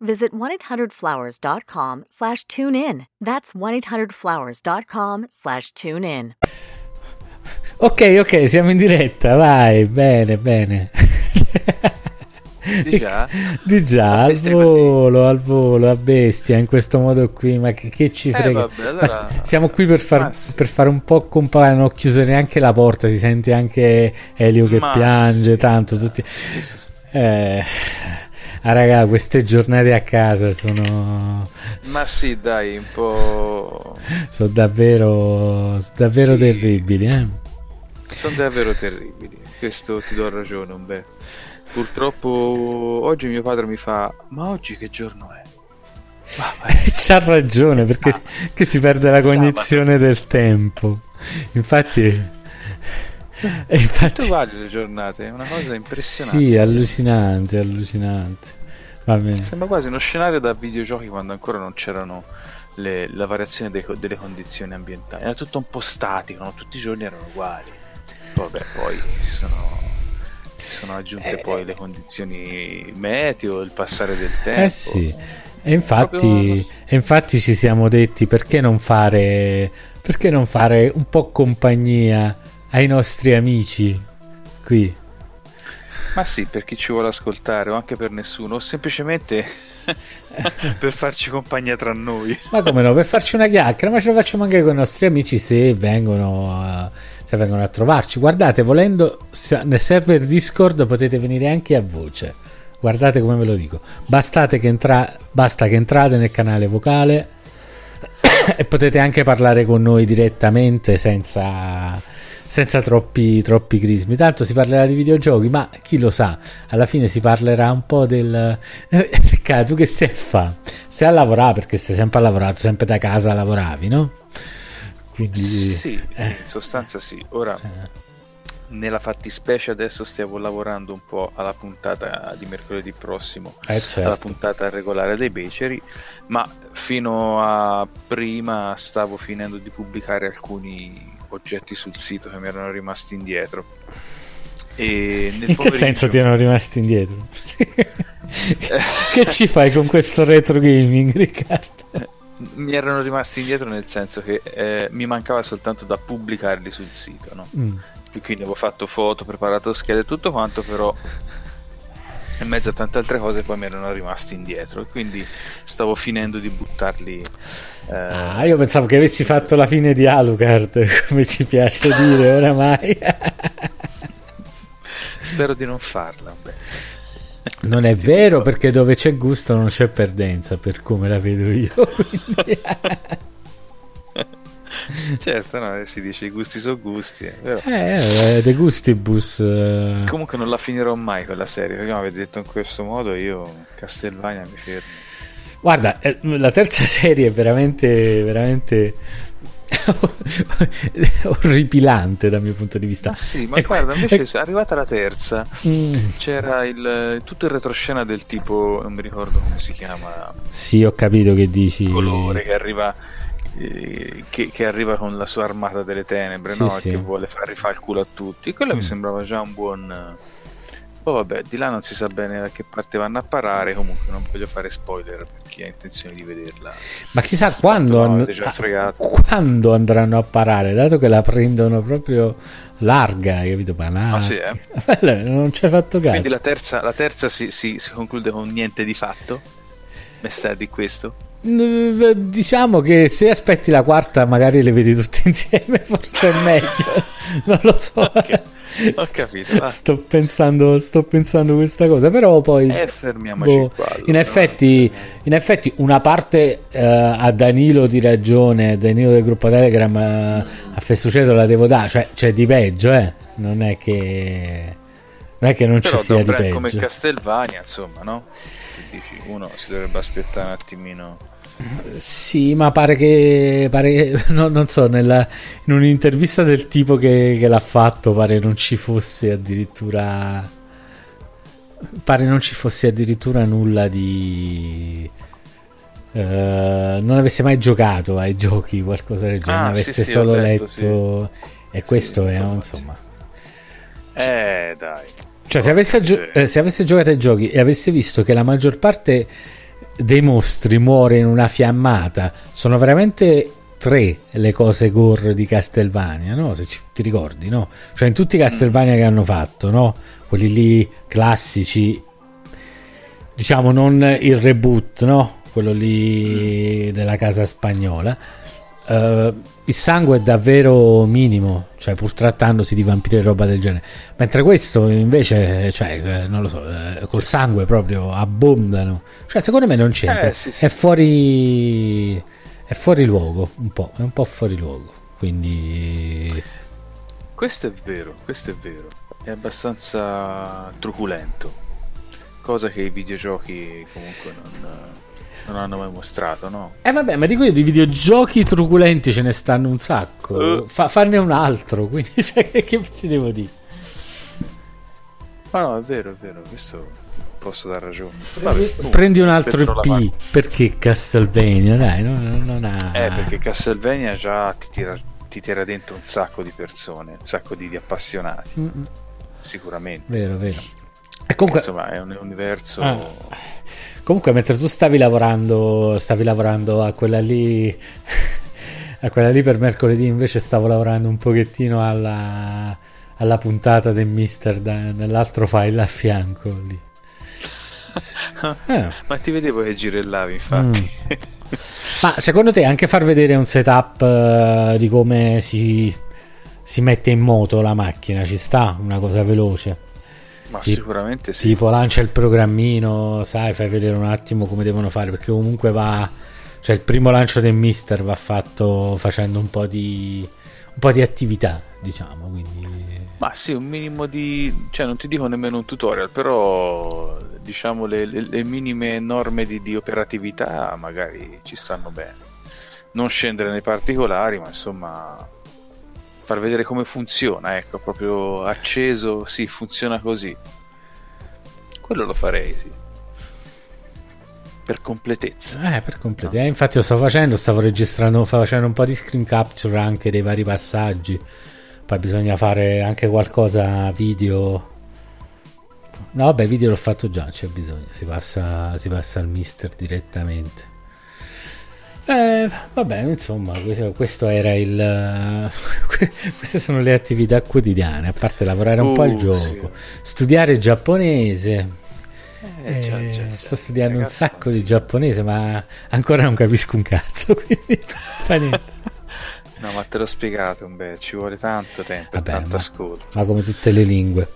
visit 1-800-Flowers.com slash tune in. That's 1-800-Flowers.com slash tune in. Ok, ok, siamo in diretta, vai, bene, bene. Di già? Di già, al volo, al volo, a bestia, in questo modo qui, ma che, che ci Eh, frega. vabbè, allora- siamo qui per far, sì. per fare un po' compagnia, non ho chiuso neanche la porta, si sente anche Elio che Ma piange sì. tanto, tutti... Eh, ah, raga, queste giornate a casa sono... Ma sì, dai, un po'. sono davvero, davvero Sì. terribili, eh. Sono davvero terribili. Questo ti do ragione, Umberto. Purtroppo oggi mio padre mi fa: Ma oggi che giorno è? C'ha ragione perché Ah. che si perde la Sabato. cognizione del tempo. Infatti, e infatti vali le giornate, è una cosa impressionante. sì, allucinante, allucinante. Sembra quasi uno scenario da videogiochi quando ancora non c'erano le- la variazione co- delle condizioni ambientali. Era tutto un po' statico, no? tutti i giorni erano uguali. Vabbè, poi si sono, si sono aggiunte Eh. poi le condizioni meteo, il passare del tempo. Eh sì. E infatti, Proprio- e infatti ci siamo detti perché non fare perché non fare un po' compagnia ai nostri amici qui. Ma sì, per chi ci vuole ascoltare o anche per nessuno, o semplicemente per farci compagnia tra noi. Ma come no, per farci una chiacchiera, ma ce lo facciamo anche con i nostri amici se vengono a, se vengono a trovarci. Guardate, volendo, nel server Discord potete venire anche a voce. Guardate come ve lo dico. Che entra- basta che entrate nel canale vocale e potete anche parlare con noi direttamente senza, senza troppi, troppi crismi. Tanto si parlerà di videogiochi, ma chi lo sa, alla fine si parlerà un po' del... Riccardo, tu che stai a fare? Stai a lavorare perché stai sempre a lavorare, sempre da casa lavoravi, no? Quindi... Sì, sì, eh. in sostanza sì. Ora, eh, nella fattispecie adesso stiamo lavorando un po' alla puntata di mercoledì prossimo. eh, alla certo. puntata regolare dei beceri, ma fino a prima stavo finendo di pubblicare alcuni oggetti sul sito che mi erano rimasti indietro. E nel In che senso ti erano rimasti indietro? che ci fai con questo retro gaming, Riccardo? Mi erano rimasti indietro nel senso che eh, mi mancava soltanto da pubblicarli sul sito, no? Mm. E quindi avevo fatto foto, preparato schede e tutto quanto, però in mezzo a tante altre cose poi mi erano rimasti indietro e quindi stavo finendo di buttarli. eh, Ah, io pensavo che avessi fatto la fine di Alucard, come ci piace dire oramai. Spero di non farla. beh. Non è vero perché dove c'è gusto non c'è perdenza, per come la vedo io. quindi- Certo, no, si dice i gusti sono gusti, eh, però eh, De Gustibus. eh. comunque non la finirò mai quella serie, perché mi avete detto in questo modo io Castelvania mi fermo. Guarda, eh, la terza serie è veramente, veramente orripilante dal mio punto di vista. Ma sì, ma E- guarda, invece è arrivata la terza, Mm, c'era il, tutto il retroscena del tipo, non mi ricordo come si chiama, sì, ho capito che dici. colore che arriva eh, che, che arriva con la sua armata delle tenebre Sì, no? sì. Che vuole fare rifare il culo a tutti quello Mm. mi sembrava già un buon poi vabbè di là non si sa bene da che parte vanno a parare comunque non voglio fare spoiler per chi ha intenzione di vederla Ma chissà quando, and- ah, quando andranno a parare, dato che la prendono proprio larga, capito? Banale. Ah, sì, eh? Non ci hai fatto caso. quindi la terza, la terza si, si- si conclude con niente di fatto mi sta di questo Diciamo che se aspetti la quarta, magari le vedi tutte insieme, forse è meglio. non lo so. Ok, ho capito. Sto pensando, sto pensando questa cosa, però poi. e fermiamoci boh, qua allora, in, effetti, in effetti, una parte eh, a Danilo di ragione, Danilo del gruppo Telegram eh, a Festuceto la devo dare, cioè c'è di peggio, eh. Non è che. Non è che non però ci sia di brand come peggio. Castelvania insomma no? Uno si dovrebbe aspettare un attimino Sì, ma pare che, pare, no, non so, nella, in un'intervista del tipo che, che l'ha fatto pare non ci fosse addirittura pare non ci fosse addirittura nulla di uh, non avesse mai giocato ai giochi qualcosa del genere, ah, avesse sì, sì, solo letto, letto. sì. e questo è insomma. eh dai. Cioè se avesse, gio- eh, se avesse giocato ai giochi e avesse visto che la maggior parte dei mostri muore in una fiammata sono veramente tre le cose gore di Castlevania, no? Se ci, ti ricordi, no? Cioè in tutti i Castlevania che hanno fatto, no? Quelli lì classici, diciamo non il reboot, no? Quello lì della casa spagnola. Uh, il sangue è davvero minimo, cioè pur trattandosi di vampiri e roba del genere. Mentre questo invece, cioè, eh, non lo so, eh, col sangue proprio abbondano. Cioè, secondo me non c'entra. Eh, sì, sì. È fuori è fuori luogo un po', è un po' fuori luogo. Quindi questo è vero, questo è vero. È abbastanza truculento. Cosa che i videogiochi comunque non, non hanno mai mostrato, no? Eh vabbè, ma di quelli di videogiochi truculenti ce ne stanno un sacco. Uh. Fa, farne un altro, quindi cioè, che, ti devo dire? Ma no, è vero, è vero, questo posso dar ragione. Vabbè, Prendi un altro P perché Castlevania, dai, non, non ha... Eh, perché Castlevania già ti tira, ti tira, dentro un sacco di persone, un sacco di, di appassionati. Mm-mm. Sicuramente. Vero, vero. E comunque... Insomma, è un universo... Ah. Comunque, mentre tu stavi lavorando, stavi lavorando a quella lì... a quella lì per mercoledì, invece stavo lavorando un pochettino alla alla puntata del mister da, nell'altro file a fianco lì. Eh. Ma ti vedevo che girellavi, infatti. Mm. Ma secondo te anche far vedere un setup uh, di come si, si, mette in moto la macchina ci sta? Una cosa veloce? Ma Ti, sicuramente sì. Tipo lancia il programmino, sai, fai vedere un attimo come devono fare, perché comunque va... Cioè il primo lancio del Mister va fatto facendo un po' di, un po' di attività, diciamo, quindi... Ma sì, un minimo di... cioè non ti dico nemmeno un tutorial, però diciamo le, le, le minime norme di, di, operatività magari ci stanno bene. Non scendere nei particolari, ma insomma far vedere come funziona, ecco, proprio acceso, sì, funziona così. Quello lo farei, sì. Per completezza. Eh, per completezza. Eh, infatti lo sto facendo, stavo registrando, facendo un po' di screen capture anche dei vari passaggi poi bisogna fare anche qualcosa video. No, vabbè, video l'ho fatto già, c'è bisogno. Si passa, si passa al mister direttamente. Eh, vabbè, insomma, questo era il. Queste sono le attività quotidiane, a parte lavorare un uh, po' al uh, gioco, sì. studiare giapponese. Eh, già, già, già. Sto studiando Ragazzi, un sacco di giapponese, ma ancora non capisco un cazzo. Quindi fa niente. No, ma te l'ho spiegato, beh, ci vuole tanto tempo Vabbè, tanto ma, ascolto. Ma come tutte le lingue.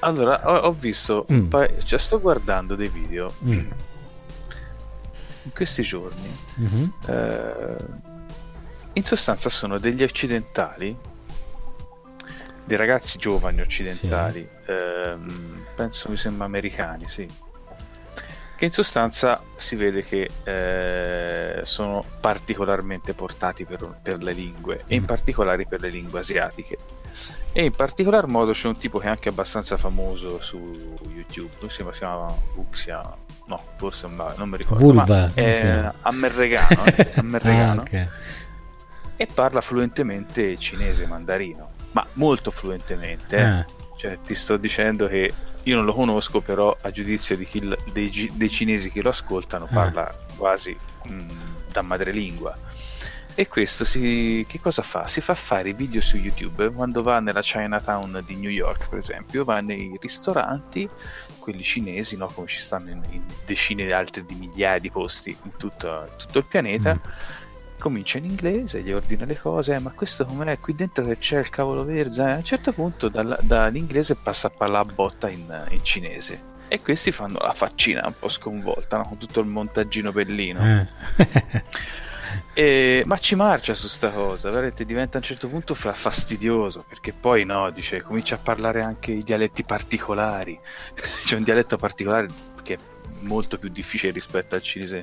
Allora, ho, ho visto, mm. pa- cioè sto guardando dei video mm. In questi giorni. Mm-hmm. Eh, in sostanza sono degli occidentali, dei ragazzi giovani occidentali, sì. ehm, penso mi sembra americani, sì che in sostanza si vede che eh, sono particolarmente portati per, per, le lingue e in mm. particolare per le lingue asiatiche e in particolar modo c'è un tipo che è anche abbastanza famoso su YouTube mi sembra si chiama Vuxia no forse non, non mi ricordo Vulva, è ammerregano, eh, ammerregano ah, okay. e parla fluentemente cinese mandarino ma molto fluentemente eh. ah. cioè ti sto dicendo che io non lo conosco, però a giudizio chi, dei, dei, cinesi che lo ascoltano ah. parla quasi mh, mm, da madrelingua. E questo si, che cosa fa? Si fa fare video su YouTube quando va nella Chinatown di New York, per esempio, va nei ristoranti, quelli cinesi, no? come ci stanno in, in decine di altri di migliaia di posti in tutto, tutto il pianeta. Mm comincia in inglese, gli ordina le cose, eh, ma questo com'è? Qui dentro che c'è il cavolo? Eh, a un certo punto dal, dall'inglese passa a parlare a botta in, in, cinese. E questi fanno la faccina un po' sconvolta, no? con tutto il montaggino bellino. Eh. e, ma ci marcia su sta cosa, veramente diventa a un certo punto fa fastidioso, perché poi no, dice, comincia a parlare anche i dialetti particolari. c'è un dialetto particolare che è molto più difficile rispetto al cinese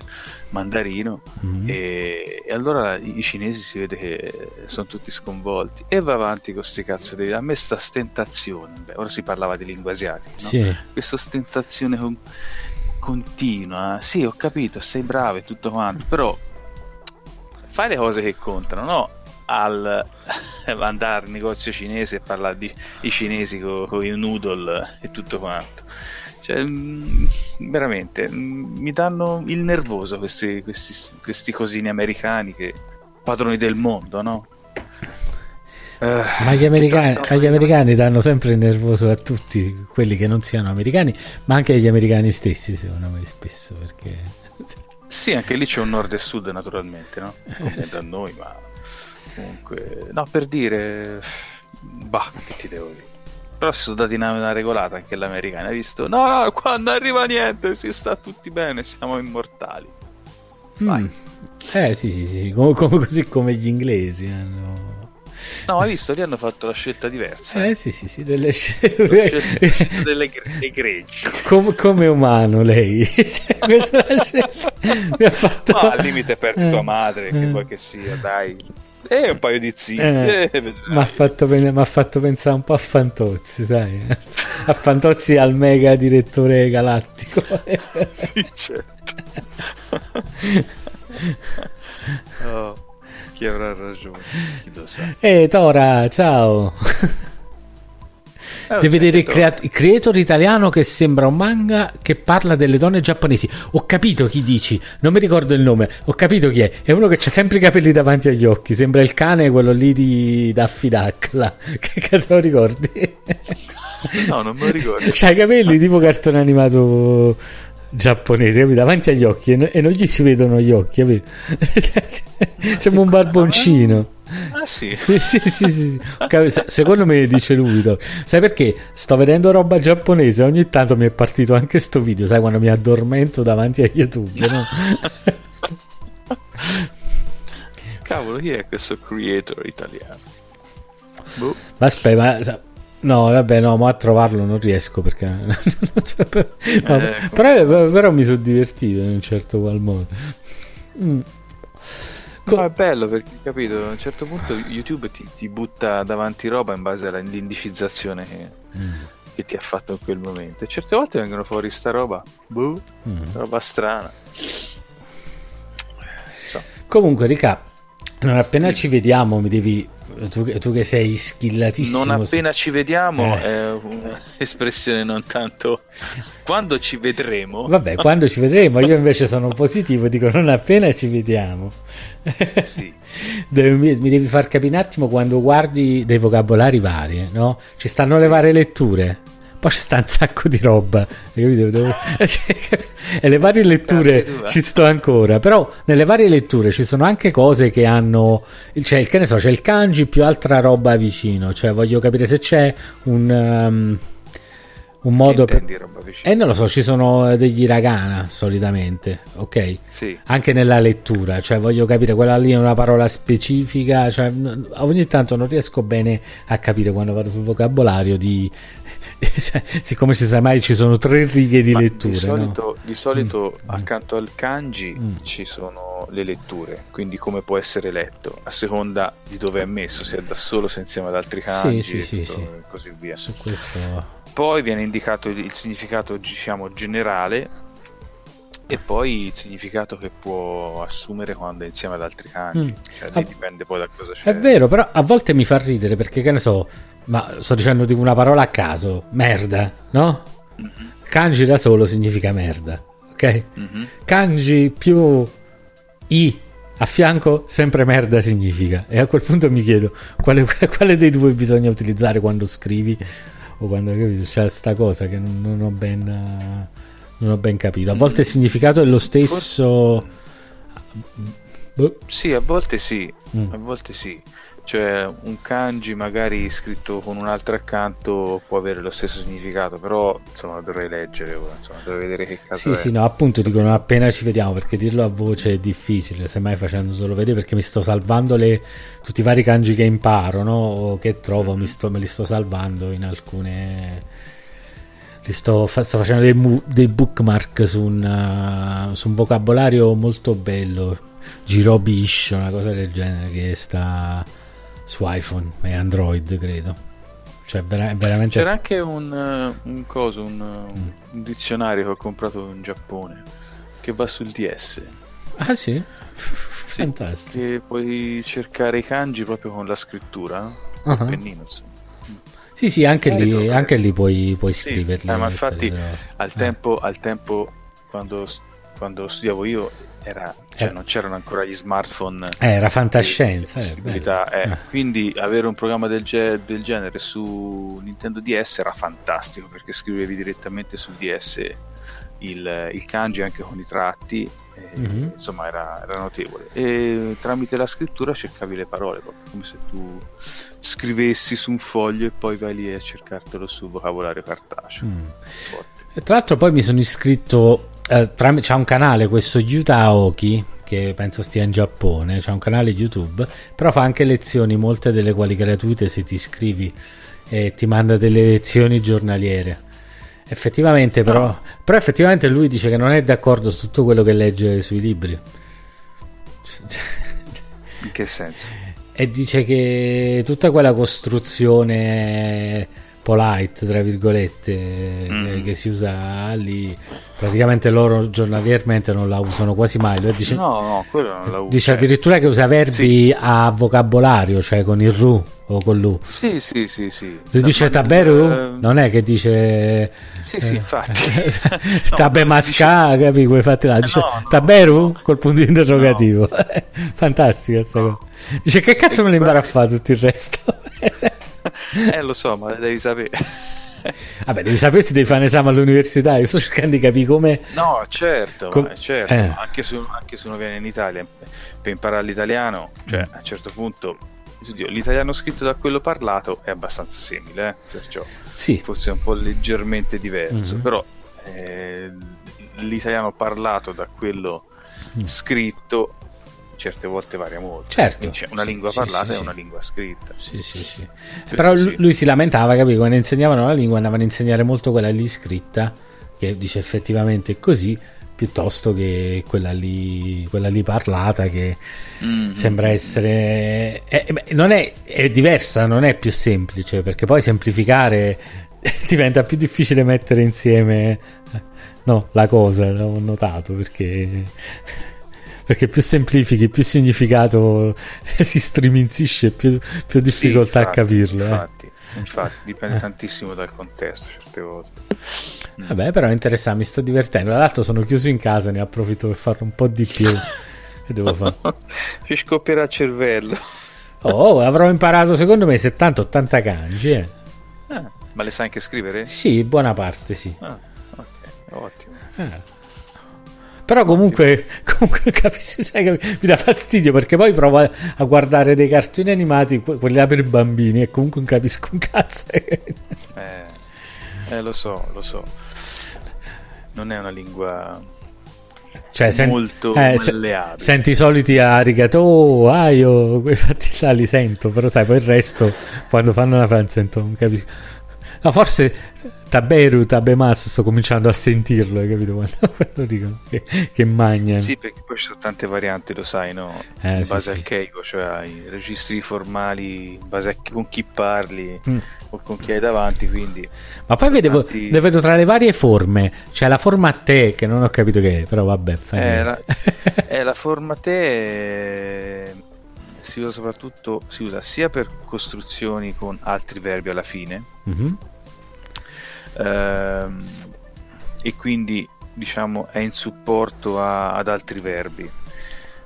mandarino Mhm. e, e allora i, cinesi si vede che sono tutti sconvolti e va avanti con sti cazzo di a me sta stentazione beh, ora si parlava di lingue asiatiche no? Sì. questa ostentazione con- continua. Sì, ho capito, sei bravo e tutto quanto, però fai le cose che contano, no? Al andare al negozio cinese e parlare di i cinesi con i noodle e tutto quanto. Cioè, mm, veramente, mm, mi danno il nervoso questi, questi, questi cosini americani che padroni del mondo, no? Eh, Ma gli americani, tanto- agli americani danno sempre il nervoso a tutti, quelli che non siano americani, ma anche agli americani stessi, secondo me, spesso, perché... Sì, anche lì c'è un nord e sud naturalmente, no? Come Eh, sì. da noi, ma comunque... No, per dire... Bah, che ti devo dire. Però si sono dati una, una regolata anche l'americano. Hai visto? No, no, qua non arriva niente, si sta tutti bene, siamo immortali. Vai. Mm. Eh sì, sì, sì, come, come- così come gli inglesi hanno... No, hai visto? Lì hanno fatto la scelta diversa. Eh sì, sì, sì, delle La scelta scelte... delle greggi. come, come umano lei. Cioè, questa è la scelta mi ha fatto... Ma al limite per Eh, tua madre, che eh. vuoi che sia, dai. E un paio di zii. Eh, eh. Mi ha fatto, fatto pensare un po' a Fantozzi, sai? A Fantozzi al mega direttore galattico. Sì, certo. Oh, chi avrà ragione? Chi lo sa. Ehi Tora, ciao! Devi vedere il, crea- il creator italiano che sembra un manga che parla delle donne giapponesi. Ho capito chi dici, non mi ricordo il nome. Ho capito chi è. È uno che ha sempre i capelli davanti agli occhi. Sembra il cane, quello lì di Daffy Duck. là. Che cazzo lo ricordi? No, non me lo ricordo. C'ha i capelli tipo cartone animato giapponese, capito? Davanti agli occhi e, no- non gli si vedono gli occhi, capito? Sembra un barboncino. Ah sì. Sì, sì, sì, sì, Secondo me dice lui. Sai perché? Sto vedendo roba giapponese. Ogni tanto mi è partito anche sto video. Sai quando mi addormento davanti a YouTube, no? Cavolo, chi è questo creator italiano? Boh. Ma aspetta, ma no, vabbè, no, ma a trovarlo non riesco perché non so per- no, Eh, però, però mi sono divertito in un certo qual modo. Mm. Co- No, è bello perché, capito, a un certo punto YouTube ti, ti butta davanti roba in base all'indicizzazione che, Mm. che ti ha fatto in quel momento. E certe volte vengono fuori sta roba, boh, Mm. roba strana. So. Comunque, Rica, non appena ci vediamo, mi devi. Tu, tu che sei skillatissimo. Non appena ci vediamo Eh. è un'espressione non tanto... Quando ci vedremo... Vabbè, quando ci vedremo, io invece sono positivo, dico non appena ci vediamo. Sì. Devi- mi, devi far capire un attimo quando guardi dei vocabolari vari, no? Ci stanno le varie letture. Poi ci sta un sacco di roba? Devo- cioè, e le varie letture eh. ci sto ancora, però nelle varie letture ci sono anche cose che hanno, cioè, che ne so, c'è il kanji più altra roba vicino, cioè voglio capire se c'è un, um, un modo per... Eh non lo so, ci sono degli hiragana solitamente, ok? Sì. Anche nella lettura, cioè voglio capire quella lì è una parola specifica, cioè ogni tanto non riesco bene a capire quando vado sul vocabolario di... cioè, siccome ci sa mai ci sono tre righe di Ma letture, di no? solito, di solito Mm. accanto al kanji Mm. ci sono le letture, quindi come può essere letto, a seconda di dove è messo, se è da solo, se insieme ad altri kanji sì, sì, tutto- sì. e così via. Su questo... Poi viene indicato il significato diciamo generale e poi il significato che può assumere quando è insieme ad altri kanji. Mm. Cioè, Ah, dipende poi da cosa c'è. È vero, però a volte mi fa ridere perché, che ne so, ma sto dicendo di una parola a caso, merda, no? Kanji da solo significa merda, ok? mhm. Kanji più I a fianco sempre merda significa. E a quel punto mi chiedo quale, quale dei due bisogna utilizzare quando scrivi o quando capito? C'è sta cosa che non, non ho ben non ho ben capito. A volte il significato è lo stesso. Boh. Sì, a volte sì, Mm. a volte sì. Cioè, un kanji magari scritto con un altro accanto può avere lo stesso significato, però insomma dovrei leggere ora, insomma, dovrei vedere che Sì, caso è. sì, no, appunto dicono appena ci vediamo perché dirlo a voce è difficile, semmai facendo solo vedere perché mi sto salvando le, tutti i vari kanji che imparo, no? O che trovo, mi sto- me li sto salvando in alcune sto, sto, facendo dei, dei bookmark su, una, su, un vocabolario molto bello. Girobish, una cosa del genere che sta su iPhone e Android, credo. Cioè, vera- veramente... C'era anche un, uh, un coso, un, mm. un, dizionario che ho comprato in Giappone che va sul DS. Ah, sì? sì Fantastico. E puoi cercare i kanji proprio con la scrittura, uh-huh. il pennino. Insomma. Sì, sì, anche, lì, anche lì, puoi, puoi sì, scriverli. Eh, ma infatti al, eh. tempo, al tempo quando, quando studiavo io era, cioè, eh. non c'erano ancora gli smartphone. Eh, era fantascienza. Eh, eh, quindi avere un programma del, ge- del, genere su Nintendo DS era fantastico perché scrivevi direttamente sul DS il, il kanji anche con i tratti. Mm-hmm. Insomma, era, era, notevole. E tramite la scrittura cercavi le parole, come se tu scrivessi su un foglio e poi vai lì a cercartelo sul vocabolario cartaceo. Mm. tra l'altro, poi mi sono iscritto. Eh, tram- c'è un canale, questo Yuta Aoki, che penso stia in Giappone. C'è un canale YouTube, però fa anche lezioni, molte delle quali gratuite se ti iscrivi e ti manda delle lezioni giornaliere. Effettivamente, però, no. però effettivamente lui dice che non è d'accordo su tutto quello che legge sui libri. In che senso? e dice che tutta quella costruzione polite, tra virgolette, mm. che si usa lì, praticamente loro giornaliermente non la usano quasi mai. Lui dice, no, no, quello non la usa. Dice addirittura che usa verbi sì. a vocabolario, cioè con il ru o con lu. Sì, sì, sì, sì. Lui dice taberu? Eh... Non è che dice... Sì, sì, infatti. Tabe masca, capi come fate là? Dice no, no, taberu? No. Col punto interrogativo. Fantastica questa cosa. Dice che cazzo me ne imbaraffa tutto il resto? eh lo so, ma devi sapere. Vabbè, devi sapere se devi fare un esame all'università. Io sto cercando di capire come. No, certo, Com- certo. Eh. Anche, se, anche, se, uno viene in Italia per imparare l'italiano, cioè mm. a un certo punto l'italiano scritto da quello parlato è abbastanza simile, eh? perciò sì. forse è un po' leggermente diverso, mm-hmm. però eh, l'italiano parlato da quello mm. scritto certe volte varia molto. Certo. C'è una sì, lingua parlata sì, e una lingua scritta. Sì, sì, sì. Però lui si lamentava, capivo, quando insegnavano la lingua andavano a insegnare molto quella lì scritta, che dice effettivamente così, piuttosto che quella lì, quella lì parlata che mm-hmm. sembra essere... È, non è, è diversa, non è più semplice, perché poi semplificare diventa più difficile mettere insieme... No, la cosa, l'ho notato perché perché più semplifichi, più significato si striminzisce, più, più difficoltà sì, infatti, a capirlo. Eh. Infatti, eh. infatti dipende eh. tantissimo dal contesto certe volte. Vabbè, però è interessante, mi sto divertendo. Tra l'altro sono chiuso in casa, ne approfitto per fare un po' di più. che devo fare? Ci scoppierà il cervello. Oh, avrò imparato secondo me 70-80 kanji. Eh. Ah, ma le sai anche scrivere? Sì, buona parte, sì. Ah, ok, ottimo. Eh. Però comunque, comunque capisci, cioè, mi dà fastidio perché poi provo a, a, guardare dei cartoni animati, quelli là per bambini, e comunque non capisco un cazzo. eh, eh, lo so, lo so. Non è una lingua cioè, sen- molto eh, se- senti i soliti arigato, oh, ah, io quei fatti là li sento, però sai, poi il resto quando fanno una frase non capisco. No, forse Taberu, Tabemas sto cominciando a sentirlo, hai capito? Quando dicono che, che magna. Sì, perché poi ci sono tante varianti, lo sai, no? Eh, in base sì, al. Keiko, cioè i registri formali, in base a con chi parli mm. o con chi hai davanti, quindi... Ma poi vedevo, tanti... vedo tra le varie forme, c'è la forma a te, che non ho capito che è, però vabbè. Fai eh, la, eh, la forma a te... È si usa soprattutto si usa sia per costruzioni con altri verbi alla fine mm-hmm. Ehm, e quindi diciamo è in supporto a, ad altri verbi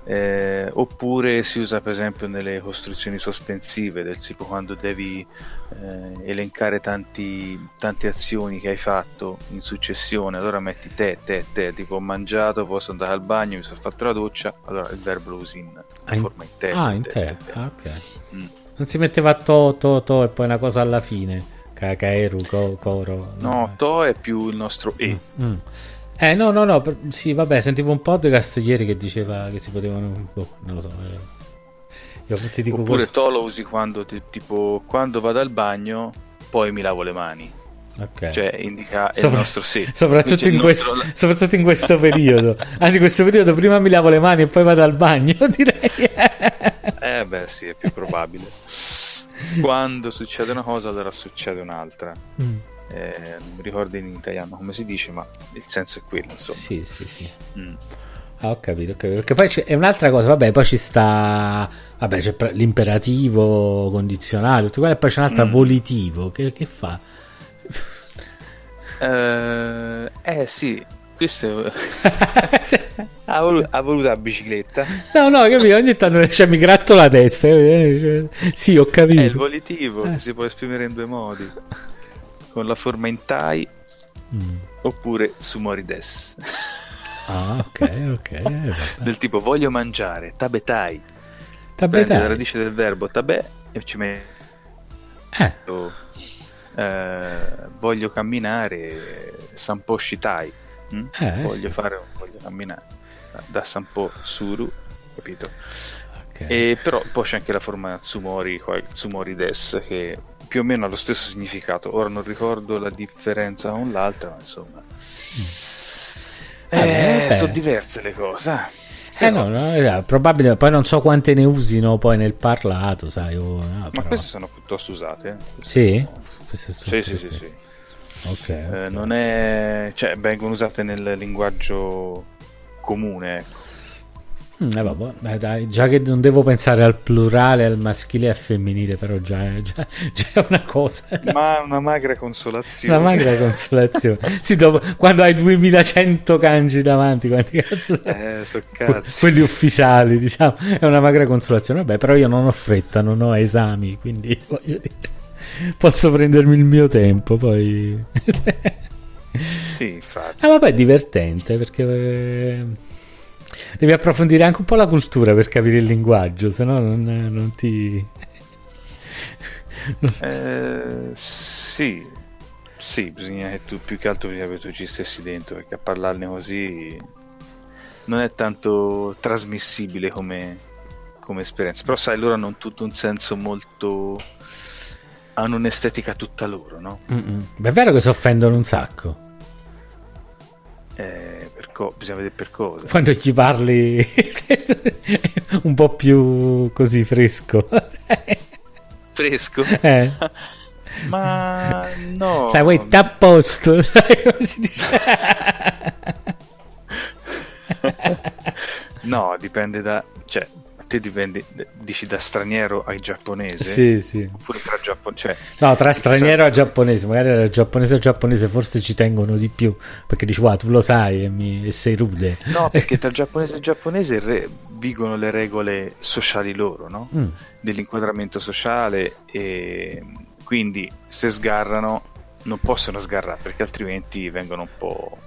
eh, oppure si usa per esempio nelle costruzioni sospensive del tipo quando devi eh, elencare tanti, tante azioni che hai fatto in successione allora metti te, te, te tipo ho mangiato, posso andare al bagno mi sono fatto la doccia allora il verbo lo usi in, ah, forma in te ah in te, te. te. Ah, ok mm. non si metteva to, to, to e poi una cosa alla fine Kakaeru, ko, Koro no, no to è più il nostro E mm. Mm. Eh no, no, no, sì, vabbè, sentivo un podcast ieri che diceva che si potevano... Boh, non lo so. Eh. Io ti dico Oppure to lo usi quando, ti, tipo, quando vado al bagno, poi mi lavo le mani. Ok. Cioè, indica Sopra- il nostro sì. Soprattutto in, nostro- soprattutto in questo periodo. Anzi, in questo periodo prima mi lavo le mani e poi vado al bagno, direi. Eh beh, sì, è più probabile. Quando succede una cosa, allora succede un'altra. Mm. Eh, non mi ricordo in italiano come si dice, ma il senso è quello, insomma. Sì, sì, sì. Mm. Ah, ho capito, ho capito. Perché poi c'è è un'altra cosa, vabbè, poi ci sta. Vabbè, c'è l'imperativo condizionale, tutto quello, e poi c'è un'altra Mm. volitivo. Che, che fa? Eh, eh, sì, questo è... ha, volu- ha voluto la bicicletta. no, no, capito? Ogni tanto cioè, mi gratto la testa. eh, cioè, Sì, ho È il capito. volitivo Eh. che si può esprimere in due modi. Con la forma in tai Mm. oppure sumorides. Ah, ok, ok. eh. Del tipo voglio mangiare, tabetai. Prendi la radice del verbo tabè e ci metto Eh, eh, voglio camminare Sampo Shitai. Mm? Eh, voglio sì. fare voglio camminare da- Sampo Suru, capito? ok. E però poi c'è anche la forma Tsumori, Tsumori Des che più o meno ha lo stesso significato. Ora non ricordo la differenza con l'altra, ma insomma. Eh, Eh, vabbè. sono diverse le cose. eh. Eh no, no, è probabile, poi non so quante ne usino poi nel parlato, sai. o- no, Ma queste sono piuttosto usate. eh. Queste Sì? sono- Queste sono Sì, sì, tutte- sì, sì. Ok. Eh, ok. non è... cioè, vengono usate nel linguaggio comune. ecco. Mm, eh, vabbè, beh, dai, già che non devo pensare al plurale, al maschile e al femminile, però già è, già, già è una cosa. Ma una magra consolazione. Una magra consolazione. sì, dopo, quando hai 2100 kanji davanti, quanti cazzo? Eh, so cazzi. quelli ufficiali, diciamo, è una magra consolazione. Vabbè, però io non ho fretta, non ho esami, quindi voglio dire, posso prendermi il mio tempo. Poi, Sì, infatti. ah, vabbè, è divertente perché eh, devi approfondire anche un po' la cultura per capire il linguaggio, se no non, non ti. Eh, sì, sì, bisogna che tu più che altro bisogna che tu ci stessi dentro perché a parlarne così non è tanto trasmissibile come, come esperienza. Però sai, loro hanno tutto un senso molto... hanno un'estetica tutta loro, no? Mm-mm. È vero che si offendono un sacco Eh, per co- bisogna vedere per cosa. quando gli parli un po' più così fresco. Fresco? eh. Ma no. Sai, vuoi a posto? Sai come si dice? No, dipende da... cioè, te dipende, dici da straniero ai giapponese? sì, sì. Oppure tra giapponese? Cioè, No, tra straniero e giapponese, magari da giapponese a giapponese forse ci tengono di più, perché dici, wow, tu lo sai e, mi- e sei rude. No, perché tra giapponese e giapponese re- vigono le regole sociali loro, no? Mm. Dell'inquadramento sociale e quindi se sgarrano non possono sgarrare perché altrimenti vengono un po'...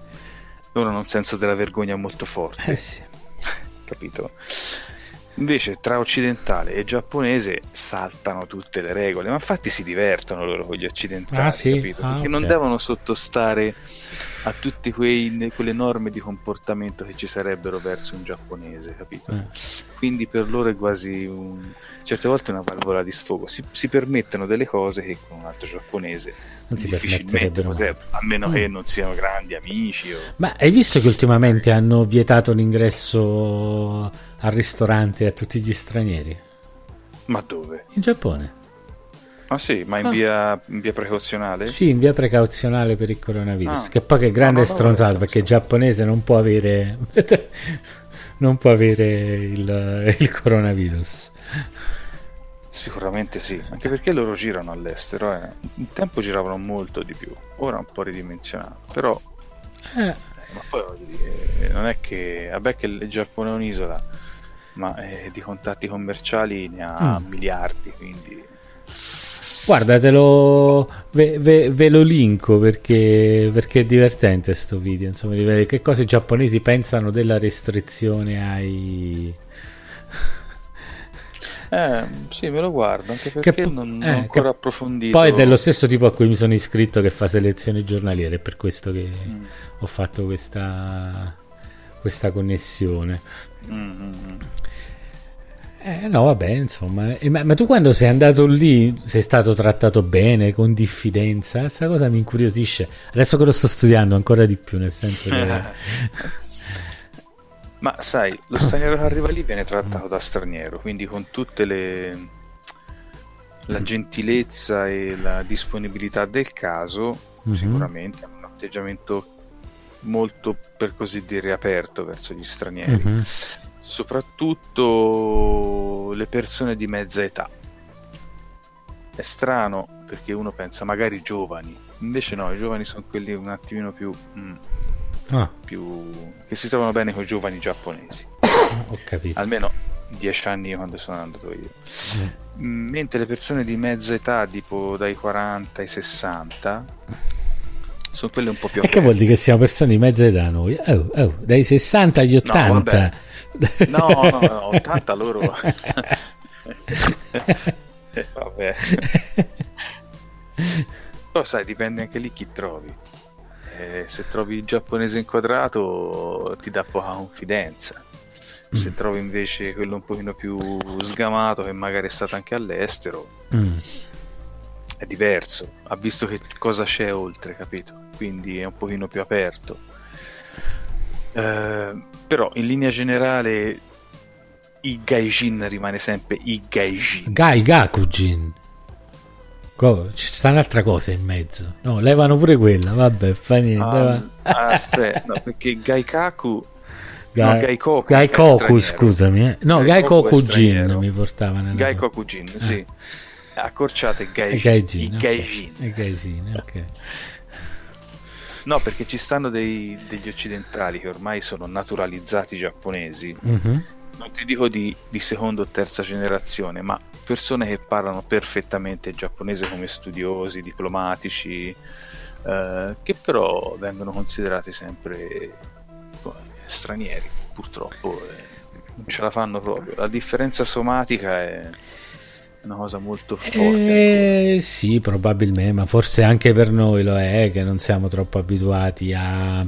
loro hanno un senso della vergogna molto forte, Eh sì. capito? Invece tra occidentale e giapponese saltano tutte le regole, ma infatti si divertono loro con gli occidentali, Ah, sì? capito? Ah, Perché ok. non devono sottostare a tutte quelle norme di comportamento che ci sarebbero verso un giapponese, capito? Eh. Quindi per loro è quasi un... certe volte una valvola di sfogo, si, si permettono delle cose che con un altro giapponese Non si difficilmente potrebbero, a meno Mm. che non siano grandi amici o... Ma hai visto che ultimamente hanno vietato l'ingresso al ristorante a tutti gli stranieri? Ma dove? In Giappone? Ah sì, ma in Ah. via, in via precauzionale? Sì, in via precauzionale per il coronavirus. Ah. Che poi che grande No, no, no, stronzato no, perché il giapponese non può avere. non può avere il, il coronavirus. Sicuramente sì, anche perché loro girano all'estero. Eh. Un tempo giravano molto di più, ora un po' ridimensionato. Però, eh, ma poi voglio dire, non è che, vabbè che il Giappone è un'isola, ma eh, di contatti commerciali ne ha Mm. miliardi, quindi... guardatelo, ve, ve- ve lo linko perché, perché è divertente sto video. Insomma, di vedere che cosa i giapponesi pensano della restrizione ai. Eh, sì, me lo guardo, anche perché Che non, eh, ho ancora approfondito. Poi è dello stesso tipo a cui mi sono iscritto che fa selezioni giornaliere, è per questo che Mm, ho fatto questa, questa connessione. Mm, mm, mm. Eh, no, vabbè, insomma, eh, ma, ma, tu quando sei andato lì sei stato trattato bene, con diffidenza? Questa cosa mi incuriosisce. Adesso che lo sto studiando ancora di più, nel senso che... ma sai, lo straniero che arriva lì viene trattato da straniero, quindi con tutte le... la gentilezza e la disponibilità del caso, mm-hmm. sicuramente hanno un atteggiamento molto, per così dire, aperto verso gli stranieri. Mm-hmm soprattutto le persone di mezza età. È strano perché uno pensa magari giovani, invece no, i giovani sono quelli un attimino più, mm, ah. più che si trovano bene con i giovani giapponesi. Ho capito. Almeno dieci anni quando sono andato io. Mm. Mentre le persone di mezza età, tipo dai 40 ai 60, sono quelle un po' più... E che vuol dire che siamo persone di mezza età noi? Oh, oh, dai 60 agli 80. No, No, no, no 80 loro... eh, vabbè. Però sai, dipende anche lì chi trovi. Eh, se trovi il giapponese inquadrato ti dà poca confidenza. Se mm. trovi invece quello un pochino più sgamato che magari è stato anche all'estero, mm. È diverso. Ha visto che cosa c'è oltre, capito? Quindi è un pochino più aperto. Eh, però in linea generale i gaijin rimane sempre i gaijin. Gai Gakujin. Co- ci sta un'altra cosa in mezzo. No, levano pure quella, vabbè, fa niente. Um, aspetta, no, perché Gaikaku Gai, no, Gaikoku, Gaikoku scusami. Eh. No, Gaikoku Jin mi portava nella... Gaikoku Jin, sì. Eh. Accorciate Gaijin. Gaijin. Okay. No, perché ci stanno dei, degli occidentali che ormai sono naturalizzati giapponesi. Mm-hmm. Non ti dico di, di seconda o terza generazione, ma persone che parlano perfettamente giapponese come studiosi, diplomatici, eh, che però vengono considerati sempre stranieri, purtroppo. Eh, non ce la fanno proprio. La differenza somatica è una cosa molto forte. Eh, sì, probabilmente, ma forse anche per noi lo è, che non siamo troppo abituati a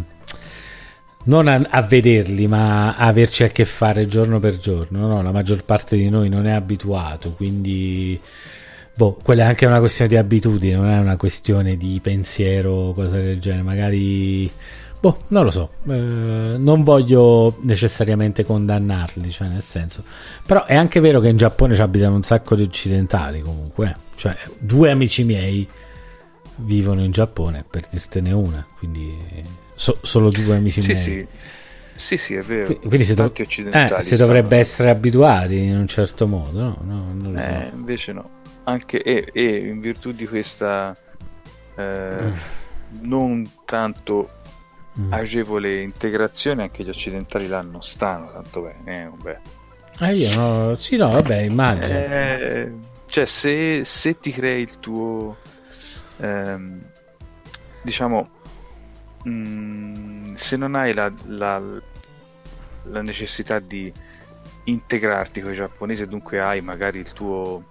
non a, a, vederli, ma a averci a che fare giorno per giorno. No, la maggior parte di noi non è abituato, quindi boh, quella è anche una questione di abitudine, non è una questione di pensiero o cose del genere. Magari Boh, non lo so, eh, non voglio necessariamente condannarli, cioè nel senso. Però è anche vero che in Giappone ci abitano un sacco di occidentali comunque, eh. cioè due amici miei vivono in Giappone, per dirtene una, quindi so, solo due amici sì, miei. Sì. Sì, sì, è vero. Quindi si, dov- eh, si dovrebbe essere abituati in un certo modo, no? no non eh, so. Invece no. Anche, e, e, in virtù di questa eh, mm. non tanto mm. agevole integrazione anche gli occidentali non stanno tanto bene. Eh, vabbè. Ah, io no, sì, no, vabbè, immagino. Eh, cioè, se, se, ti crei il tuo, ehm, diciamo, mh, mm, se non hai la, la, la necessità di integrarti con i giapponesi e dunque hai magari il tuo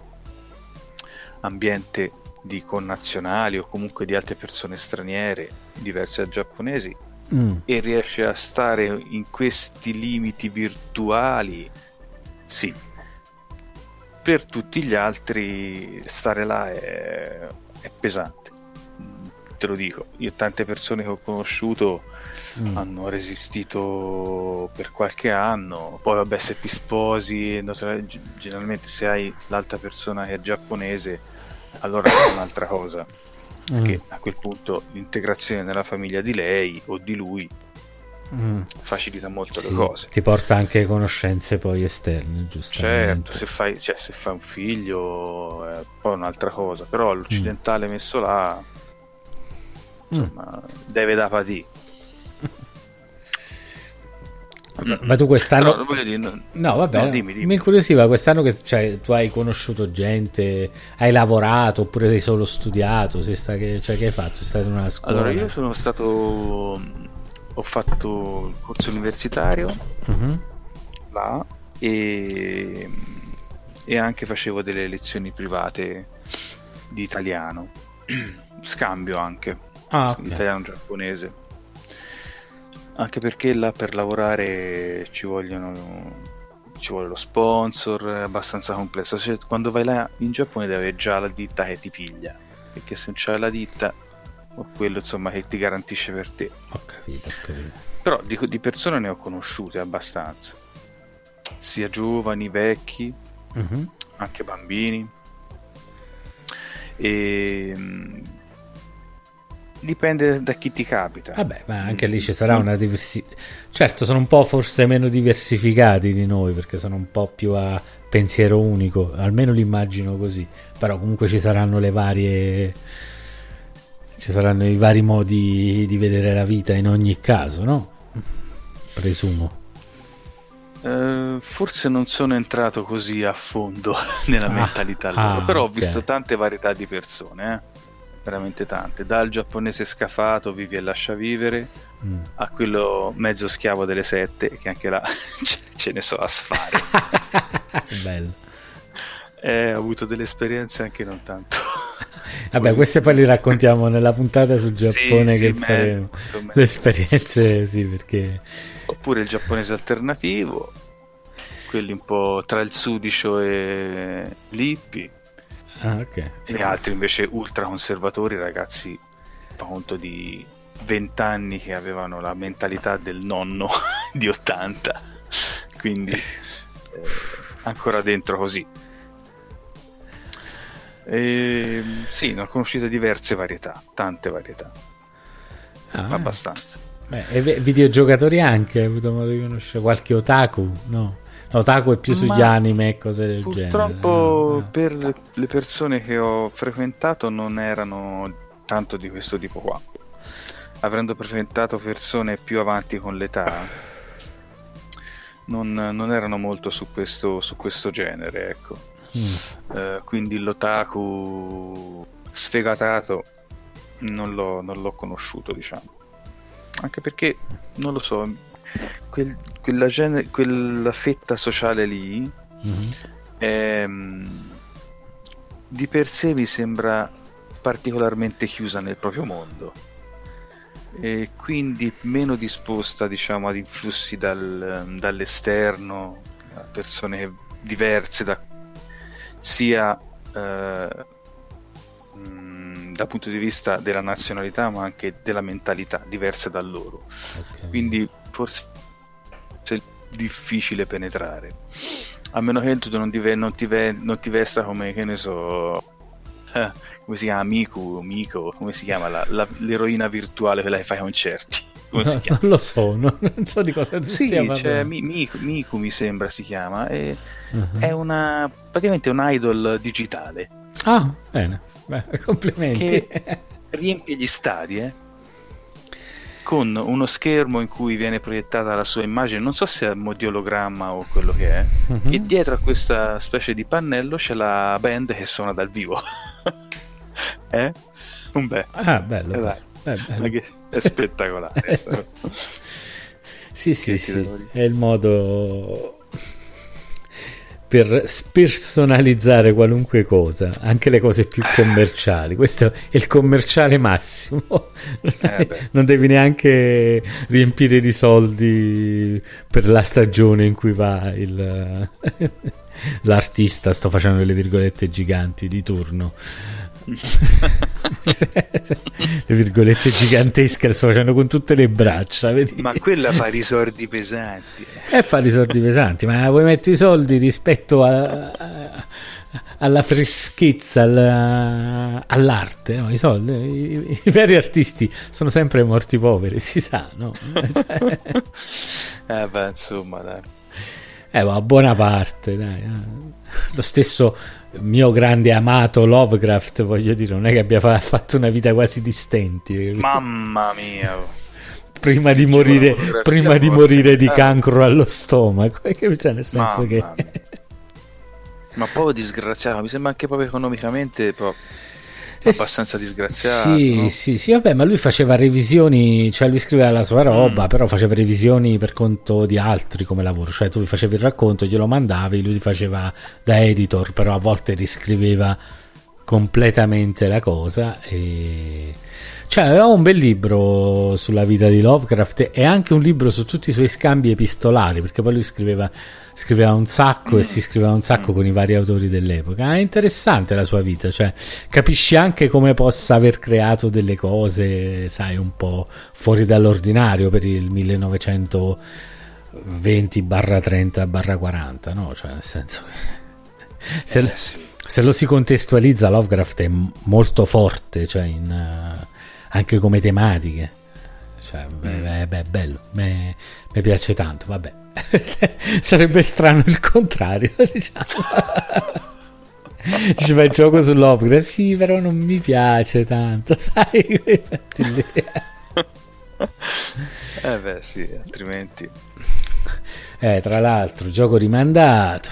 ambiente di connazionali o comunque di altre persone straniere diverse dai giapponesi mm. e riesce a stare in questi limiti virtuali, sì. Per tutti gli altri stare là è, è pesante, te lo dico. Io tante persone che ho conosciuto mm. hanno resistito per qualche anno, poi vabbè se ti sposi, generalmente se hai l'altra persona che è giapponese, allora è un'altra cosa perché mm. a quel punto l'integrazione nella famiglia di lei o di lui mm. facilita molto sì, le cose. Ti porta anche conoscenze poi esterne, giusto? Certo, se fai, cioè, se fai un figlio è poi un'altra cosa, però l'occidentale mm. messo là mm. insomma, deve da patì. Ma tu quest'anno. No, dire, no, no vabbè, no, dimmi, dimmi. mi incuriosiva quest'anno che cioè, tu hai conosciuto gente, hai lavorato oppure hai solo studiato? Sei sta, che, cioè, che hai fatto? Sei stato in una scuola? Allora, io sono stato. Ho fatto il corso universitario uh-huh. là e, e anche facevo delle lezioni private di italiano, scambio anche, ah, okay. Ci vuole lo sponsor, è abbastanza complesso. Cioè, quando vai là in Giappone devi avere già la ditta che ti piglia, perché se non c'hai la ditta, o quello insomma che ti garantisce per te. Ho capito, ho capito. Però di, di persone ne ho conosciute abbastanza, sia giovani, vecchi, Mhm. anche bambini. E mm, dipende da chi ti capita. Vabbè, ma anche lì ci sarà una diversità. Certo, sono un po' forse meno diversificati di noi perché sono un po' più a pensiero unico, almeno l'immagino così. Però comunque ci saranno le varie. Ci saranno i vari modi di vedere la vita in ogni caso, no? Presumo. Eh, forse non sono entrato così a fondo nella Ah, mentalità ah, loro, però ho visto tante varietà di persone, eh. Veramente tante, dal giapponese scafato, vivi e lascia vivere, Mm. a quello mezzo schiavo delle sette, che anche là ce, ne so a sfare. Bello. Eh, ho avuto delle esperienze anche non tanto. Vabbè, queste poi le raccontiamo nella puntata sul Sì, Giappone sì, che me- faremo. me- Le esperienze, sì, perché. Oppure il giapponese alternativo, quelli un po' tra il sudicio e l'hippie, Ah, ok. e altri invece ultra conservatori, ragazzi fa conto di 20 anni che avevano la mentalità del nonno di 80, quindi eh, ancora dentro così. E, sì, ne ho conosciuto diverse varietà, tante varietà, Ah, abbastanza. beh, e videogiocatori anche, hai avuto modo di conoscere qualche otaku? No. No, Otaku è più sugli Ma anime e cose del Purtroppo genere. no? per le persone che ho frequentato non erano tanto di questo tipo qua. Avendo frequentato persone più avanti con l'età, non, non erano molto su questo, su questo genere, ecco. Mm. Eh, quindi l'otaku sfegatato non l'ho, non l'ho conosciuto, diciamo. Anche perché, non lo so, quel- quella, gene- quella fetta sociale lì Mhm. ehm, di per sé mi sembra particolarmente chiusa nel proprio mondo e quindi meno disposta diciamo ad influssi dal- dall'esterno a persone diverse da, sia eh, mh, dal punto di vista della nazionalità ma anche della mentalità diverse da loro Ok. quindi forse è difficile penetrare a meno che tu non ti, ve- non ti, ve- non ti vesta come che ne so eh, come si chiama Miku Miko come si chiama la- la- l'eroina virtuale quella che fa i concerti No, si non lo so, non, non so di cosa tu sì stia. Mi- Miku, Miku mi sembra si chiama e Mhm. è una praticamente un idol digitale Ah, bene. Beh, complimenti. riempie gli stadi eh, con uno schermo in cui viene proiettata la sua immagine non so se è a mo' di ologramma o quello che è Mhm. e dietro a questa specie di pannello c'è la band che suona dal vivo eh? un beh Ah, bello. Eh. Eh, bello. ma che è spettacolare cosa. Sì, sì, sì, dire? è il modo per spersonalizzare qualunque cosa, anche le cose più commerciali. Questo è il commerciale massimo. Non, hai- Eh, non devi neanche riempire di soldi per la stagione in cui va il, l'artista, sto facendo le virgolette giganti di turno. Le virgolette gigantesche le sto facendo con tutte le braccia, vedi? ma quella fa risordi pesanti E fare i soldi pesanti, ma vuoi mettere i soldi rispetto a- a- alla freschezza, alla- all'arte? No? I soldi, i, i veri artisti sono sempre morti poveri, si sa, no? Cioè, eh beh insomma dai eh, ma buona parte, dai. eh. Lo stesso mio grande amato Lovecraft, voglio dire, non è che abbia fa- fatto una vita quasi di stenti. mamma mia prima di morire, prima di morire di Eh. cancro allo stomaco, cioè nel senso Mamma che ma proprio disgraziato mi sembra anche proprio economicamente proprio abbastanza disgraziato Sì, no? sì, sì, vabbè, ma lui faceva revisioni, cioè lui scriveva la sua roba, Mm. però faceva revisioni per conto di altri come lavoro, cioè tu gli facevi il racconto, glielo mandavi, lui faceva da editor, però a volte riscriveva completamente la cosa. E... Cioè, aveva un bel libro sulla vita di Lovecraft e anche un libro su tutti i suoi scambi epistolari, perché poi lui scriveva, scriveva un sacco e si scriveva un sacco con i vari autori dell'epoca. È interessante la sua vita, cioè, capisci anche come possa aver creato delle cose, sai, un po' fuori dall'ordinario per il 1920-30-40, no? Cioè, nel senso che... Se, eh, sì. se, lo si contestualizza, Lovecraft è molto forte, cioè in, uh, anche come tematiche. Cioè, mm. beh, beh, bello, mi piace tanto, vabbè. Sarebbe strano il contrario, diciamo. Ci fai il gioco su Lovecraft, sì, però non mi piace tanto, sai? eh beh, sì, altrimenti... Eh, tra l'altro, gioco rimandato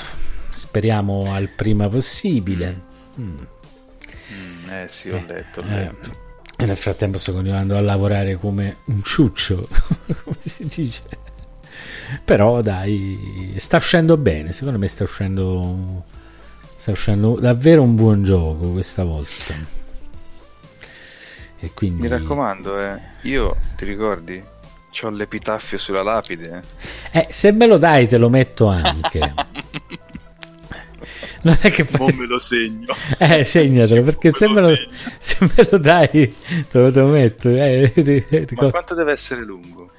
speriamo al prima possibile. Mm. Mm, eh sì, ho letto, ho eh, letto. E nel frattempo sto continuando a lavorare come un ciuccio, come si dice. Però dai, sta uscendo bene, secondo me sta uscendo sta uscendo davvero un buon gioco questa volta. E quindi... Mi raccomando, eh, io ti ricordi? C'ho l'epitaffio sulla lapide. Eh, se me lo dai te lo metto anche. non è che poi... me lo segno eh segnatelo perché se me, lo, se me, lo, dai te lo, te lo metto eh, ricordo. ma quanto deve essere lungo?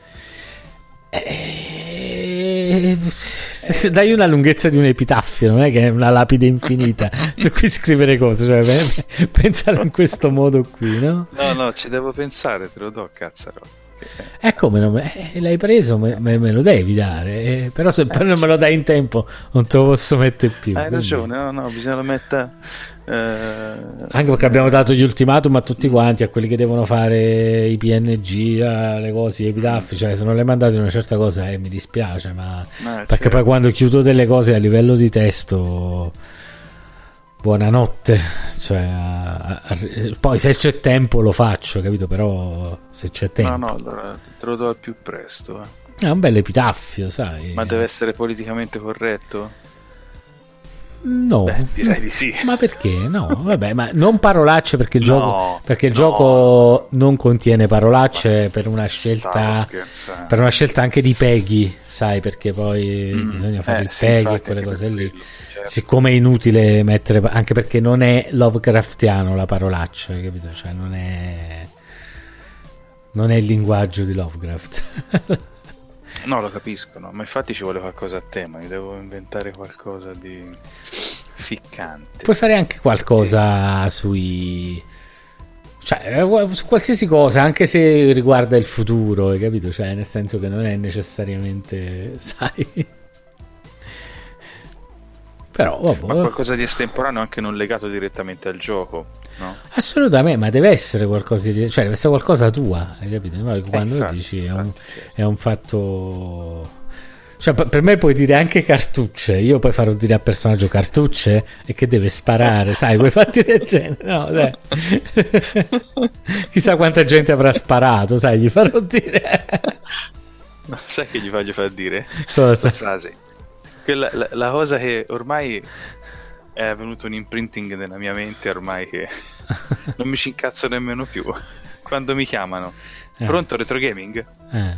Eh, se dai una lunghezza di un epitaffio non è che è una lapide infinita su cui scrivere cose cioè, pensare in questo modo qui no? no no ci devo pensare te lo do cazzaro è come non me, eh, l'hai preso, me, me, me, lo devi dare. Eh, però se poi non me lo dai in tempo, non te lo posso mettere più. Hai quindi. ragione, no, no, bisogna mettere. Eh, Anche perché abbiamo dato gli ultimatum a tutti quanti, a quelli che devono fare i PNG, le cose, gli epitaffi. Cioè, se non le mandate una certa cosa, eh, mi dispiace, ma. ma perché certo. poi quando chiudo delle cose a livello di testo buonanotte. Cioè, a, a, poi se c'è tempo lo faccio, capito? Però se c'è tempo. No, no, allora te lo do al più presto. Eh. È un bel epitaffio, sai. Ma deve essere politicamente corretto? No, Beh, direi di sì. Ma perché? No, vabbè, ma non parolacce perché il no, gioco, perché il no. gioco non contiene parolacce ma per una scelta per una scelta anche di Peggy, sai, perché poi mm, bisogna fare eh, il sì, Peggy e quelle cose lì. Certo. Siccome è inutile mettere anche perché non è Lovecraftiano la parolaccia, capito? Cioè non è non è il linguaggio di Lovecraft. No, lo capisco, no? ma infatti ci vuole qualcosa a tema, mi devo inventare qualcosa di ficcante. Puoi fare anche qualcosa sì. sui... Cioè, eh, su qualsiasi cosa, anche se riguarda il futuro, hai capito? Cioè, nel senso che non è necessariamente, sai... Però, vabbè. Ma qualcosa di estemporaneo anche non legato direttamente al gioco. No? Assolutamente, ma deve essere qualcosa di... cioè deve essere qualcosa tua, hai capito? Quando eh, infatti, dici è un, è un, fatto... Cioè, per me puoi dire anche cartucce, io poi farò dire al personaggio cartucce e che deve sparare, sai, quei fatti del genere. No, dai. Chissà quanta gente avrà sparato, sai, gli farò dire. sai che gli voglio far dire? Cosa? frase. Quella, la, la cosa che ormai è avvenuto un imprinting nella mia mente ormai che non mi ci incazzo nemmeno più. Quando mi chiamano, eh. pronto retro gaming? Eh.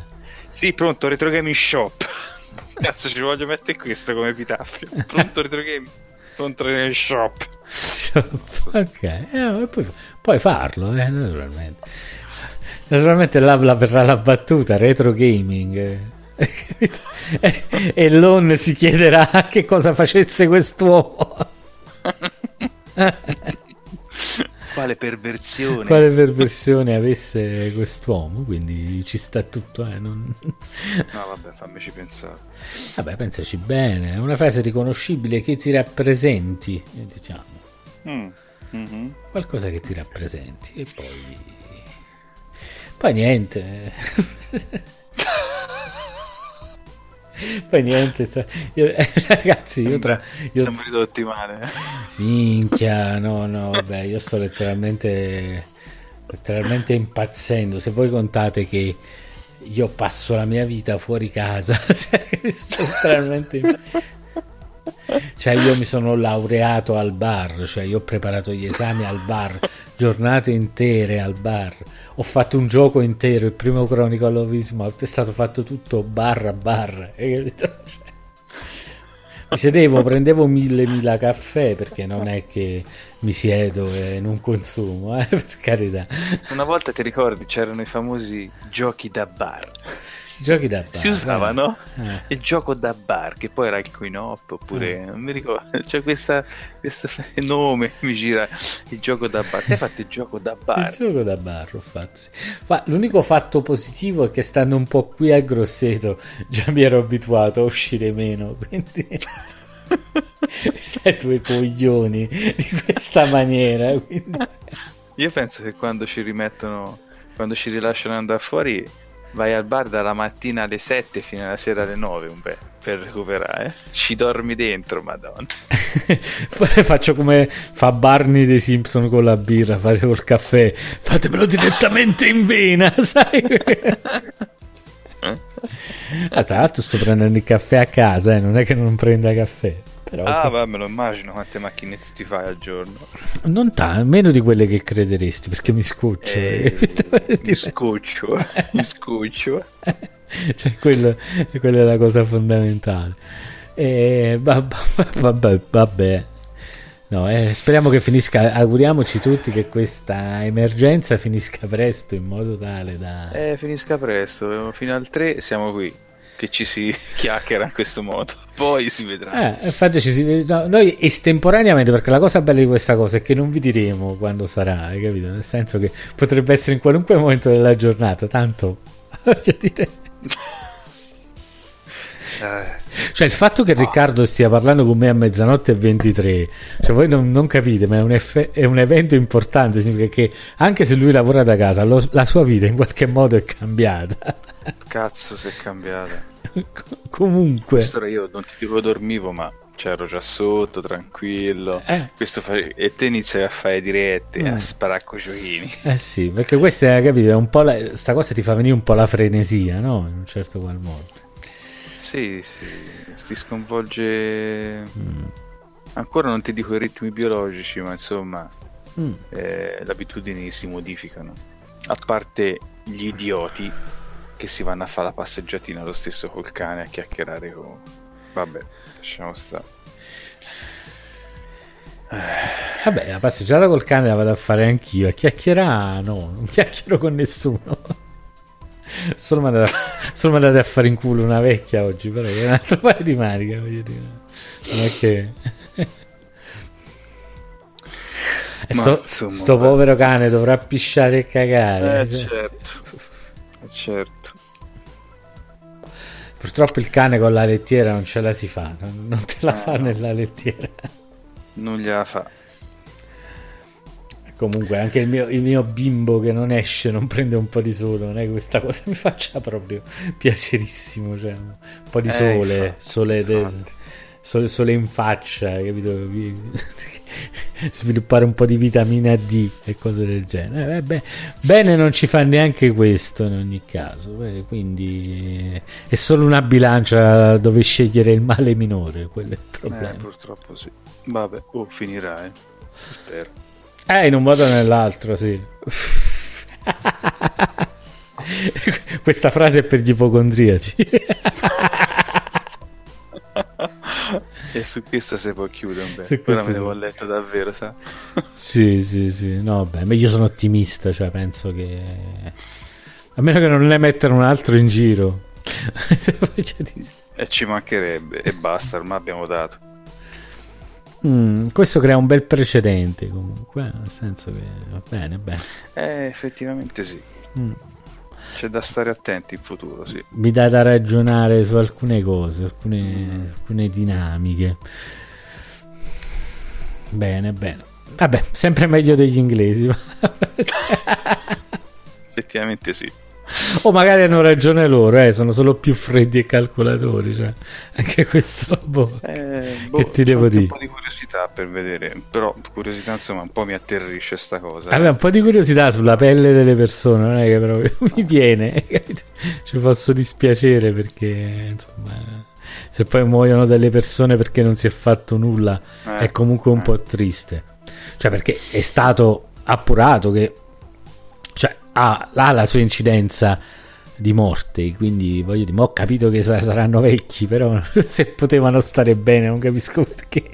Sì, pronto retro gaming shop. Cazzo, ci voglio mettere questo come epitaffio. Pronto retro gaming? Pronto gaming shop. shop. Ok, eh, puoi, puoi, farlo, eh, naturalmente. Naturalmente là, là verrà la battuta retro gaming. e, e Lon si chiederà che cosa facesse quest'uomo. Quale perversione. Quale perversione avesse quest'uomo, quindi ci sta tutto. Eh, non... No, vabbè, fammici pensare. Vabbè, pensaci bene, è una frase riconoscibile che ti rappresenti, diciamo. Mm. Mm-hmm. Qualcosa che ti rappresenti e poi... Poi niente. Poi niente, io, ragazzi, io tra. Io, Siamo ridotti male. Minchia, no, no, vabbè, io sto letteralmente, letteralmente impazzendo. Se voi contate che io passo la mia vita fuori casa, cioè, sto letteralmente. Cioè io mi sono laureato al bar, cioè io ho preparato gli esami al bar, giornate intere al bar. Ho fatto un gioco intero, il primo Chronicle of Ismalt è stato fatto tutto bar a bar. Hai capito? mi sedevo, prendevo mille mila caffè perché non è che mi siedo e non consumo, eh, per carità. Una volta ti ricordi c'erano i famosi giochi da bar. Giochi da bar. Si usavano eh. il gioco da bar, che poi era il coin op, oppure eh. non mi ricordo, c'è questa, questo nome mi gira il gioco da bar. Ti hai fatto il gioco da bar? Il gioco da bar ho fatto, sì. Ma l'unico fatto positivo è che stando un po' qui a Grosseto già mi ero abituato a uscire meno, quindi sai due coglioni di questa maniera. Quindi... Io penso che quando ci rimettono, quando ci rilasciano andare fuori vai al bar dalla mattina alle 7 fino alla sera alle 9 un bel per recuperare. Ci dormi dentro, madonna. Faccio come fa Barney dei Simpson con la birra, fate col caffè. Fatemelo direttamente in vena, sai? ah, tra l'altro sto prendendo il caffè a casa, eh? non è che non prenda caffè. Però ah, va, me lo immagino quante macchinette ti fai al giorno. Non tanto, meno di quelle che crederesti, perché mi scoccio. Eh, mi scoccio, mi scoccio. cioè, quello, quella è la cosa fondamentale. E, vabbè, vabbè, vabbè. No, eh, speriamo che finisca. Auguriamoci tutti che questa emergenza finisca presto in modo tale da. Eh, finisca presto. Fino al 3 siamo qui che ci si chiacchiera in questo modo. Poi si vedrà. Eh, infatti ci si, no, noi estemporaneamente, perché la cosa bella di questa cosa è che non vi diremo quando sarà, hai capito? Nel senso che potrebbe essere in qualunque momento della giornata, tanto voglio dire. Eh. Cioè il fatto che Riccardo stia parlando con me a mezzanotte e 23, cioè voi non, non capite, ma è un, eff- è un, evento importante, significa che anche se lui lavora da casa, lo, la sua vita in qualche modo è cambiata. Cazzo, si è cambiata. Comunque. Questo era io, non ti dico dormivo, ma c'ero già sotto, tranquillo. Eh. Fa... E te inizi a fare dirette, mm. a sparare con giochini. Eh sì, perché questa è, capito, è un po' la... sta cosa ti fa venire un po' la frenesia, no? In un certo qual modo. Sì, sì, ti sconvolge... Mm. Ancora non ti dico i ritmi biologici, ma insomma, mm. eh, le abitudini si modificano. A parte gli idioti che si vanno a fare la passeggiatina lo stesso col cane a chiacchierare con... Vabbè, lasciamo stare. Vabbè, la passeggiata col cane la vado a fare anch'io. A chiacchierare, no, non chiacchiero con nessuno. Solo mi andate a, a fare in culo una vecchia oggi, però è un altro paio di maniche, voglio dire. Non è che... Ma, sto, insomma, sto povero cane dovrà pisciare e cagare. Eh, cioè. certo. Eh, certo. Purtroppo il cane con la lettiera non ce la si fa, non, te la eh, fa no. nella lettiera. Non gliela fa. Comunque anche il mio, il mio, bimbo che non esce, non prende un po' di sole, non è che questa cosa mi faccia proprio piacerissimo. Cioè, un po' di sole, eh, infatti, sole, de, sole, sole, in faccia, capito? Sviluppare un po' di vitamina D e cose del genere. Eh, beh, bene, non ci fa neanche questo in ogni caso. Beh, quindi è solo una bilancia dove scegliere il male minore. Quello è il problema. Eh, purtroppo sì. Vabbè, oh, finirà, eh. Spero. Eh, in un modo o nell'altro, sì. Questa frase è per gli ipocondriaci. e su questa si può chiudere. Beh. Ora me ne ho letto davvero, sa? sì, sì, sì. No, beh, ma io sono ottimista, cioè penso che... A meno che non ne mettano un altro in giro. e ci mancherebbe, e basta, ormai abbiamo dato. Mm, questo crea un bel precedente comunque, eh, nel senso che va bene, bene. Eh, effettivamente sì. Mm. C'è da stare attenti in futuro, sì. Mi dà da ragionare su alcune cose, alcune, mm. alcune dinamiche. Bene, bene. Vabbè, sempre meglio degli inglesi. Effettivamente sì. O magari hanno ragione loro, eh, sono solo più freddi e calcolatori. Cioè, anche questo, boh, eh, boh, che ti devo dire? un po' di curiosità per vedere, però curiosità insomma un po' mi atterrisce sta cosa. Vabbè, eh. un po' di curiosità sulla pelle delle persone, non è che proprio mi viene, ci posso dispiacere perché insomma se poi muoiono delle persone perché non si è fatto nulla, Eh, è comunque un eh. po' triste. Cioè, perché è stato appurato che ha, ha la sua incidenza di morte, quindi voglio dire, ho capito che sa- saranno vecchi, però se potevano stare bene, non capisco perché.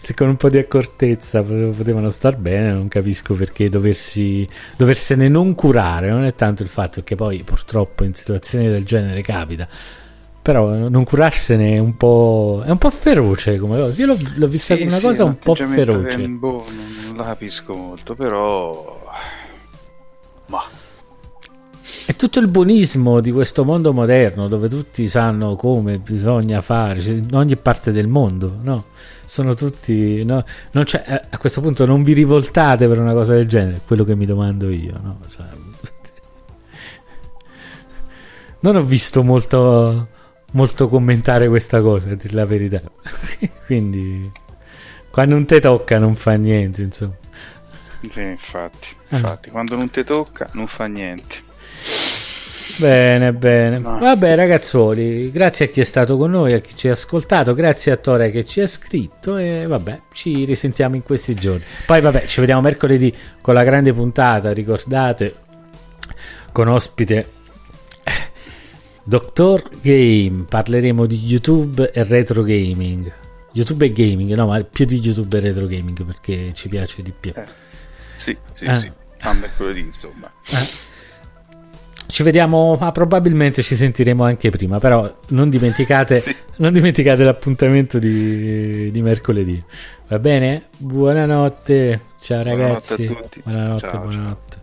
Se con un po' di accortezza pote- potevano star bene, non capisco perché doversi, doversene non curare. Non è tanto il fatto che poi purtroppo in situazioni del genere capita. Però non curarsene è un po', è un po' feroce come cosa. Io l'ho, l'ho vista Sì, come una sì, cosa un po' feroce. boh, non la capisco molto, però... Ma... È tutto il buonismo di questo mondo moderno dove tutti sanno come bisogna fare cioè, in ogni parte del mondo, no? Sono tutti. no? Eh, a questo punto non vi rivoltate per una cosa del genere, quello che mi domando io, no? Cioè, non ho visto molto, molto commentare questa cosa, a dire la verità. Quindi, quando non te tocca, non fa niente, insomma. Sì, infatti, Ah. infatti, quando non ti tocca non fa niente. Bene, bene. No. Vabbè, ragazzuoli, grazie a chi è stato con noi, a chi ci ha ascoltato, grazie a Tore che ci ha scritto e vabbè, ci risentiamo in questi giorni. Poi vabbè, ci vediamo mercoledì con la grande puntata, ricordate, con ospite eh, Dottor Game, parleremo di YouTube e retro gaming. YouTube e gaming, no, ma più di YouTube e retro gaming perché ci piace di più. Eh. Sì, sì, Eh. sì. A mercoledì, insomma. Eh. Ci vediamo, ma probabilmente ci sentiremo anche prima, però non dimenticate, Sì. non dimenticate l'appuntamento di, di mercoledì. Va bene? Buonanotte, ciao Buonanotte ragazzi. a tutti. Buonanotte, Ciao, ciao.